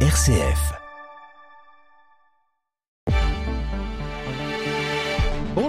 RCF.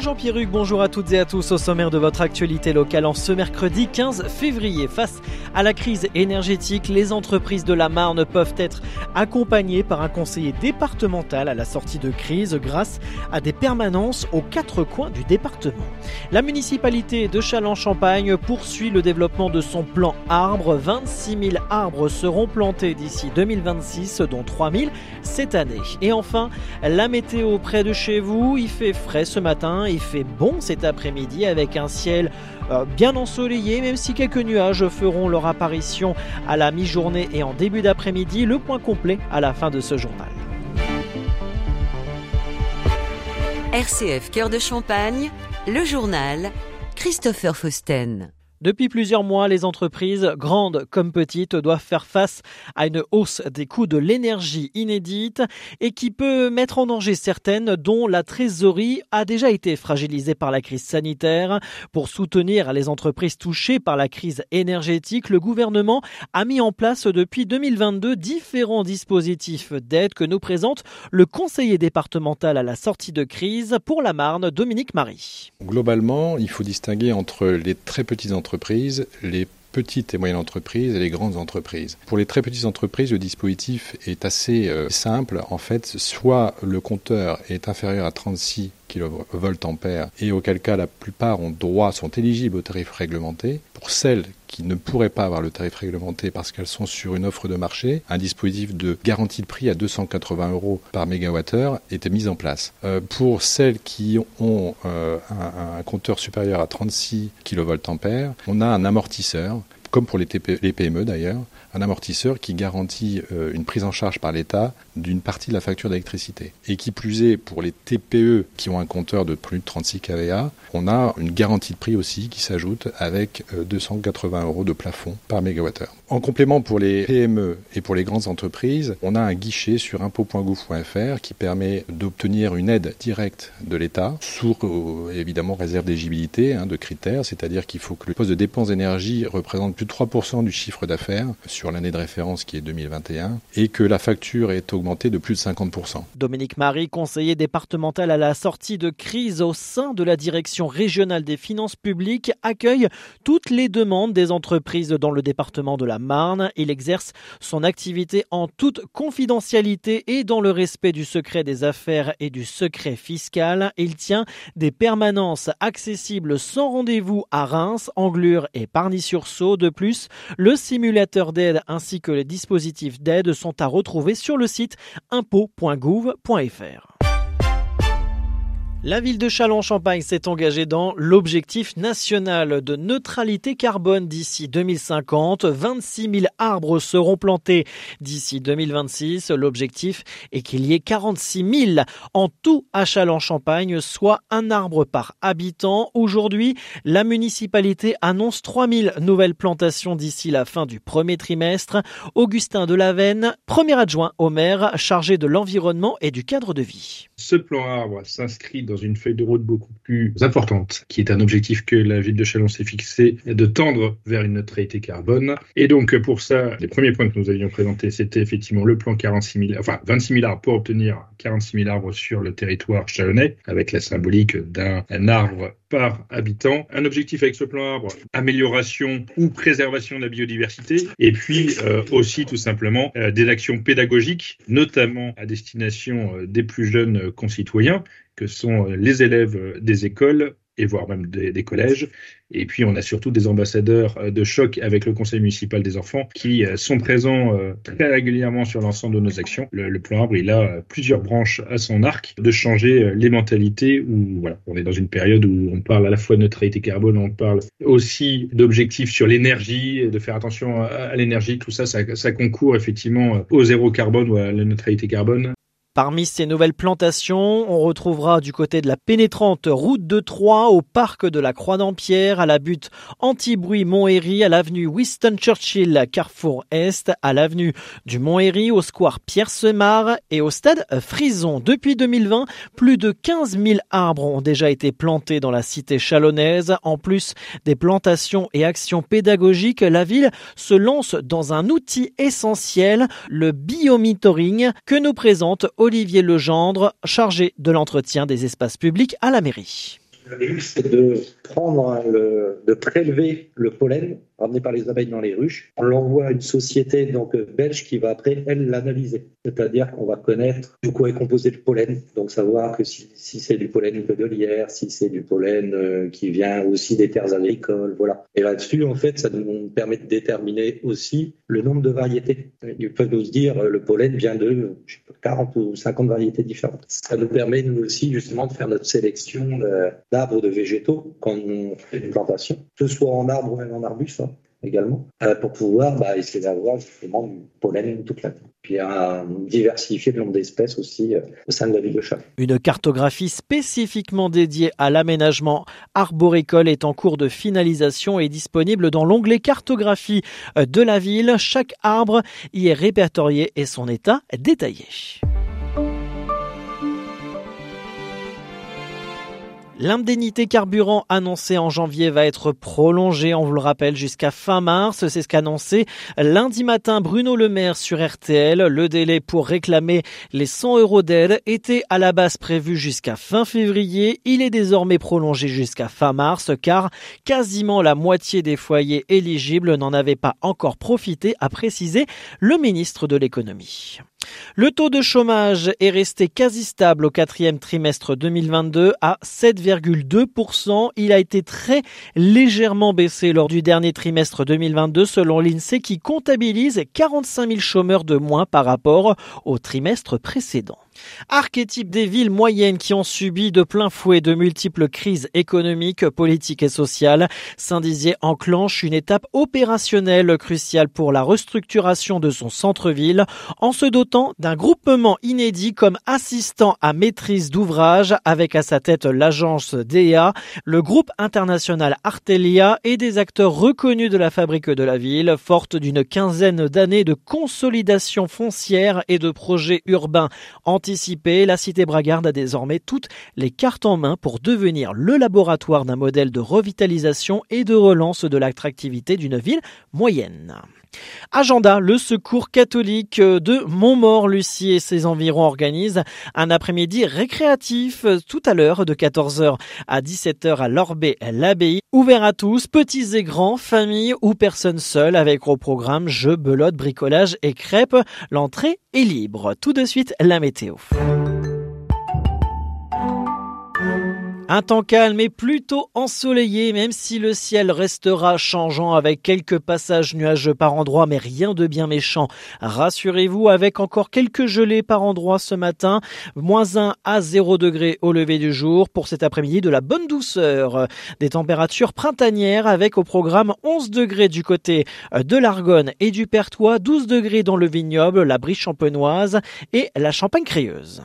Bonjour Pierruc, bonjour à toutes et à tous au sommaire de votre actualité locale en ce mercredi 15 février. Face à la crise énergétique, les entreprises de la Marne peuvent être accompagnées par un conseiller départemental à la sortie de crise grâce à des permanences aux quatre coins du département. La municipalité de Châlons-Champagne poursuit le développement de son plan arbre. 26 000 arbres seront plantés d'ici 2026, dont 3 000 cette année. Et enfin, la météo près de chez vous, il fait frais ce matin il fait bon cet après-midi avec un ciel euh, bien ensoleillé, même si quelques nuages feront leur apparition à la mi-journée et en début d'après-midi. Le point complet à la fin de ce journal. RCF Cœur de Champagne, le journal Christopher Fausten. Depuis plusieurs mois, les entreprises, grandes comme petites, doivent faire face à une hausse des coûts de l'énergie inédite et qui peut mettre en danger certaines dont la trésorerie a déjà été fragilisée par la crise sanitaire. Pour soutenir les entreprises touchées par la crise énergétique, le gouvernement a mis en place depuis 2022 différents dispositifs d'aide que nous présente le conseiller départemental à la sortie de crise pour la Marne, Dominique Marie. Globalement, il faut distinguer entre les très petites entreprises les petites et moyennes entreprises et les grandes entreprises. Pour les très petites entreprises, le dispositif est assez euh, simple. En fait, soit le compteur est inférieur à 36 kVA et auquel cas la plupart ont droit, sont éligibles au tarif réglementé. Pour celles qui ne pourraient pas avoir le tarif réglementé parce qu'elles sont sur une offre de marché, un dispositif de garantie de prix à 280 euros par mégawattheure était mis en place. Euh, pour celles qui ont euh, un, un, compteur supérieur à 36 kVA, on a un amortisseur comme pour les, PME d'ailleurs, un amortisseur qui garantit euh, une prise en charge par l'État d'une partie de la facture d'électricité. Et qui plus est, pour les TPE qui ont un compteur de plus de 36 kVA, on a une garantie de prix aussi qui s'ajoute avec 280 euh, euros de plafond par mégawattheure. En complément, pour les PME et pour les grandes entreprises, on a un guichet sur impôt.gouv.fr qui permet d'obtenir une aide directe de l'État, sous euh, évidemment réserve d'éligibilité hein, de critères, c'est-à-dire qu'il faut que le poste de dépenses d'énergie représente plus de 3% du chiffre d'affaires sur l'année de référence qui est 2021 et que la facture est augmentée de plus de 50%. Dominique Marie, conseiller départemental à la sortie de crise au sein de la direction régionale des finances publiques, accueille toutes les demandes des entreprises dans le département de la Marne. Il exerce son activité en toute confidentialité et dans le respect du secret des affaires et du secret fiscal. Il tient des permanences accessibles sans rendez-vous à Reims, Anglure et Parny-sur-Sault. De plus, le simulateur d'aide ainsi que les dispositifs d'aide sont à retrouver sur le site impôt.gouv.fr. La ville de Châlons-Champagne s'est engagée dans l'objectif national de neutralité carbone d'ici 2050. 26 000 arbres seront plantés d'ici 2026. L'objectif est qu'il y ait 46 000 en tout à Châlons-Champagne, soit un arbre par habitant. Aujourd'hui, la municipalité annonce 3 000 nouvelles plantations d'ici la fin du premier trimestre. Augustin Delavenne, premier adjoint au maire chargé de l'environnement et du cadre de vie. Ce plan arbre s'inscrit dans une feuille de route beaucoup plus importante, qui est un objectif que la ville de Chalon s'est fixé, de tendre vers une neutralité carbone. Et donc, pour ça, les premiers points que nous avions présentés, c'était effectivement le plan 46 000, enfin 26 000 arbres pour obtenir 46 000 arbres sur le territoire chalonnais, avec la symbolique d'un arbre par habitant. Un objectif avec ce plan arbre, amélioration ou préservation de la biodiversité. Et puis euh, aussi tout simplement euh, des actions pédagogiques, notamment à destination euh, des plus jeunes concitoyens, que sont les élèves des écoles et voire même des, collèges. Et puis, on a surtout des ambassadeurs euh, de choc avec le conseil municipal des enfants qui euh, sont présents euh, très régulièrement sur l'ensemble de nos actions. Le, plan arbre, il a plusieurs branches à son arc de changer les mentalités où, voilà, on est dans une période où on parle à la fois de neutralité carbone, on parle aussi d'objectifs sur l'énergie, de faire attention à, l'énergie. Tout ça, ça concourt effectivement au zéro carbone ou à la neutralité carbone. Parmi ces nouvelles plantations, on retrouvera du côté de la pénétrante route de Troyes au parc de la Croix-d'Ampierre, à la butte anti-bruit Montéry, à l'avenue Winston Churchill, Carrefour Est, à l'avenue du Montéry, au square Pierre Semard et au stade Frison. Depuis 2020, plus de 15 000 arbres ont déjà été plantés dans la cité chalonnaise. En plus des plantations et actions pédagogiques, la ville se lance dans un outil essentiel, le biomonitoring, que nous présente Olivier Legendre, chargé de l'entretien des espaces publics à la mairie. Le de de prélever le pollen ramené par les abeilles dans les ruches. On l'envoie à une société donc belge qui va après, elle, l'analyser. C'est-à-dire qu'on va connaître de quoi est composé le pollen, donc savoir que si, c'est du pollen de lierre, si c'est du pollen euh, qui vient aussi des terres agricoles, voilà. Et là-dessus, en fait, ça nous permet de déterminer aussi le nombre de variétés. Ils peuvent nous dire euh, le pollen vient de je sais pas, 40 ou 50 variétés différentes. Ça nous permet nous aussi justement de faire notre sélection d'arbres de végétaux quand on fait une plantation, que ce soit en arbre ou même en arbuste. Également, euh, pour pouvoir bah, essayer d'avoir justement du pollen toute l'année. Puis à diversifier le nombre d'espèces aussi euh, au sein de la ville de Chalon. Une cartographie spécifiquement dédiée à l'aménagement arboricole est en cours de finalisation et disponible dans l'onglet cartographie euh, de la ville. Chaque arbre y est répertorié et son état détaillé. L'indemnité carburant annoncée en janvier va être prolongée, on vous le rappelle, jusqu'à fin mars. C'est ce qu'a lundi matin Bruno Le Maire sur RTL. Le délai pour réclamer les 100 euros d'aide était à la base prévu jusqu'à fin février. Il est désormais prolongé jusqu'à fin mars car quasiment la moitié des foyers éligibles n'en avaient pas encore profité, a précisé le ministre de l'économie. Le taux de chômage est resté quasi stable au quatrième trimestre 2022 à 7,2%. Il a été très légèrement baissé lors du dernier trimestre 2022 selon l'INSEE qui comptabilise 45 000 chômeurs de moins par rapport au trimestre précédent. Archétype des villes moyennes qui ont subi de plein fouet de multiples crises économiques, politiques et sociales, Saint-Dizier enclenche une étape opérationnelle cruciale pour la restructuration de son centre-ville en se dotant d'un groupement inédit comme assistant à maîtrise d'ouvrage avec à sa tête l'agence DEA, le groupe international Artelia et des acteurs reconnus de la fabrique de la ville, forte d'une quinzaine d'années de consolidation foncière et de projets urbains la cité Bragarde a désormais toutes les cartes en main pour devenir le laboratoire d'un modèle de revitalisation et de relance de l'attractivité d'une ville moyenne. Agenda, le secours catholique de Montmort-Lucie et ses environs organisent un après-midi récréatif tout à l'heure de 14h à 17h à l'Orbé, l'abbaye, ouvert à tous, petits et grands, familles ou personnes seules avec au programme jeux, belote, bricolage et crêpes. L'entrée est libre. Tout de suite, la météo. Un temps calme et plutôt ensoleillé, même si le ciel restera changeant avec quelques passages nuageux par endroits, mais rien de bien méchant. Rassurez-vous, avec encore quelques gelées par endroits ce matin, moins 1 à 0 degré au lever du jour. Pour cet après-midi, de la bonne douceur. Des températures printanières avec au programme 11 degrés du côté de l'Argonne et du Pertois, 12 degrés dans le vignoble, la brie champenoise et la champagne créeuse.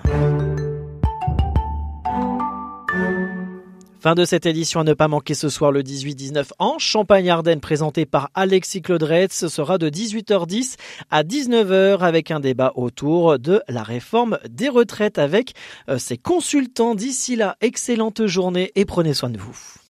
Fin de cette édition à ne pas manquer ce soir le 18-19 en Champagne-Ardenne présenté par Alexis Claudrette. Ce sera de 18h10 à 19h avec un débat autour de la réforme des retraites avec euh, ses consultants. D'ici là, excellente journée et prenez soin de vous.